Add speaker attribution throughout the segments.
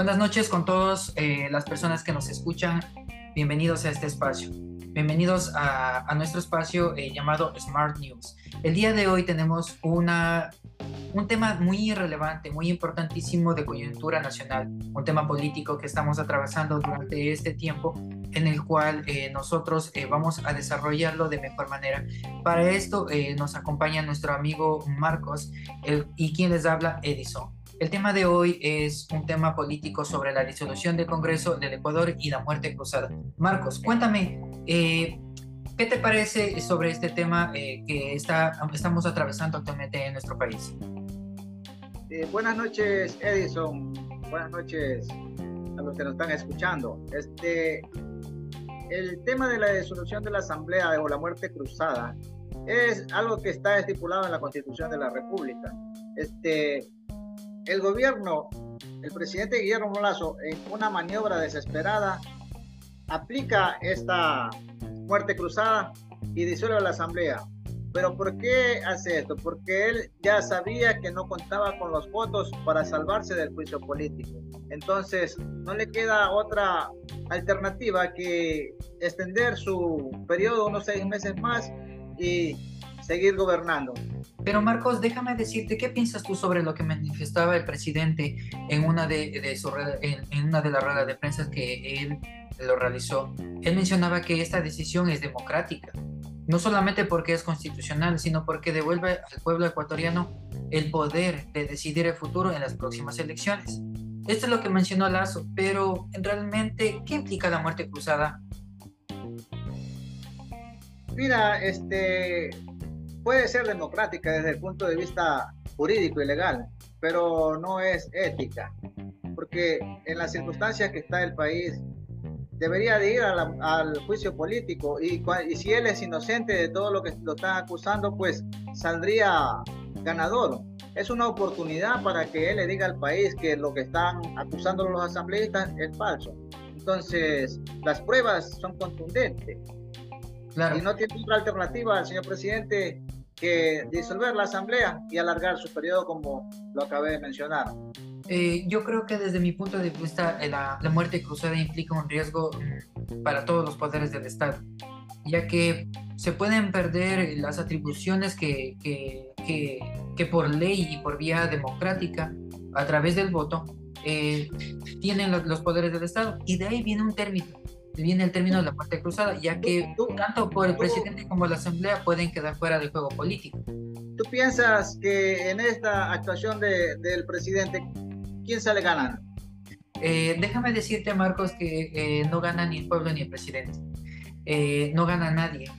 Speaker 1: Buenas noches con todas eh, las personas que nos escuchan. Bienvenidos a este espacio. Bienvenidos a, nuestro espacio eh, llamado Smart News. El día de hoy tenemos una, un tema muy relevante, muy importantísimo de coyuntura nacional, un tema político que estamos atravesando durante este tiempo en el cual eh, nosotros eh, vamos a desarrollarlo de mejor manera. Para esto nos acompaña nuestro amigo Marcos y quien les habla Edison. El tema de hoy es un tema político sobre la disolución del Congreso del Ecuador y la muerte cruzada. Marcos, cuéntame, eh, ¿qué te parece sobre este tema eh, que está, estamos atravesando actualmente en nuestro país?
Speaker 2: Eh, buenas noches, Edison. Buenas noches a los que nos están escuchando. Este, el tema de la disolución de la Asamblea o la muerte cruzada es algo que está estipulado en la Constitución de la República. Este, el gobierno, el presidente Guillermo Lazo, en una maniobra desesperada, aplica esta muerte cruzada y disuelve la asamblea. Pero ¿por qué hace esto? Porque él ya sabía que no contaba con los votos para salvarse del juicio político. Entonces, no le queda otra alternativa que extender su periodo unos seis meses más y seguir gobernando.
Speaker 1: Pero Marcos, déjame decirte, ¿qué piensas tú sobre lo que manifestaba el presidente en una de, en, una de las ruedas de prensa que él lo realizó? Él mencionaba que esta decisión es democrática, no solamente porque es constitucional, sino porque devuelve al pueblo ecuatoriano el poder de decidir el futuro en las próximas elecciones. Esto es lo que mencionó Lazo, pero realmente, ¿qué implica la muerte cruzada?
Speaker 2: Mira, este, puede ser democrática desde el punto de vista jurídico y legal, pero no es ética, porque en las circunstancias que está el país, debería de ir al juicio político y, y, si él es inocente de todo lo que lo están acusando, pues saldría ganador. Es una oportunidad para que él le diga al país que lo que están acusando los asambleístas es falso. Entonces, las pruebas son contundentes. Claro. Y no tiene otra alternativa, señor presidente, que disolver la asamblea y alargar su periodo como lo acabé de mencionar.
Speaker 1: Eh, yo creo que desde mi punto de vista eh, la, la, muerte cruzada implica un riesgo para todos los poderes del Estado, ya que se pueden perder las atribuciones que, que, que, que por ley y por vía democrática, a través del voto, eh, tienen los, los poderes del Estado. Y de ahí viene un término viene el término de la muerte cruzada, ya que tanto por el presidente como la asamblea pueden quedar fuera del juego político.
Speaker 2: ¿Tú piensas que en esta actuación de, del presidente, quién sale ganando?
Speaker 1: Eh, déjame decirte, Marcos, que eh, no gana ni el pueblo ni el presidente. Eh, no gana nadie.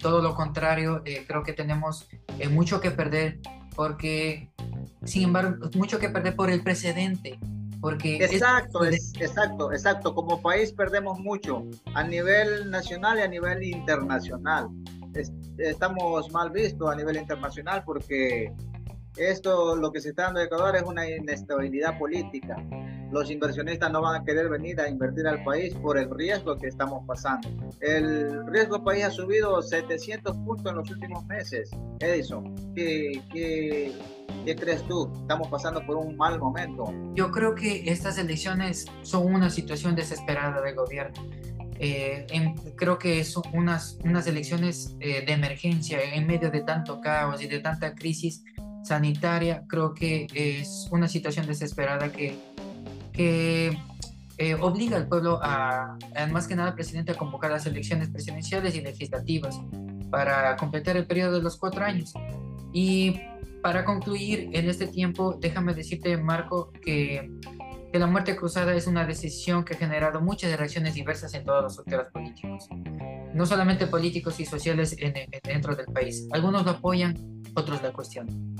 Speaker 1: todo lo contrario, creo que tenemos mucho que perder porque, sin embargo, mucho que perder por el precedente porque
Speaker 2: exacto, es, exacto, exacto. Como país perdemos mucho a nivel nacional y a nivel internacional. estamos mal vistos a nivel internacional porque esto, lo que se está dando en Ecuador es una inestabilidad política. Los inversionistas no van a querer venir a invertir al país por el riesgo que estamos pasando. El riesgo país ha subido 700 puntos en los últimos meses. Edison, ¿qué, qué ¿Qué crees tú? Estamos pasando por un mal momento.
Speaker 1: Yo creo que estas elecciones son una situación desesperada del gobierno. Eh, creo que son unas, unas elecciones eh, de emergencia en medio de tanto caos y de tanta crisis sanitaria. Creo que es una situación desesperada que, que eh, obliga al pueblo, a, más que nada al presidente, a convocar las elecciones presidenciales y legislativas para completar el periodo de los cuatro años. Y para concluir en este tiempo, déjame decirte, Marco, que, que, la muerte cruzada es una decisión que ha generado muchas reacciones diversas en todos los sectores políticos, no solamente políticos y sociales en, dentro del país. Algunos lo apoyan, otros la cuestionan.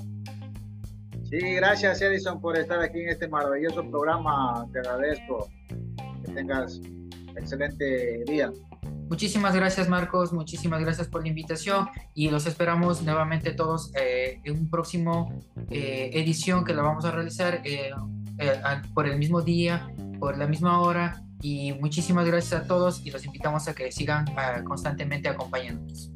Speaker 2: Sí, gracias Edison por estar aquí en este maravilloso programa. Te agradezco. Que tengas excelente día.
Speaker 1: Muchísimas gracias Marcos, muchísimas gracias por la invitación y los esperamos nuevamente todos eh, en un próximo eh, edición que la vamos a realizar eh, por el mismo día, por la misma hora y muchísimas gracias a todos y los invitamos a que sigan constantemente acompañándonos.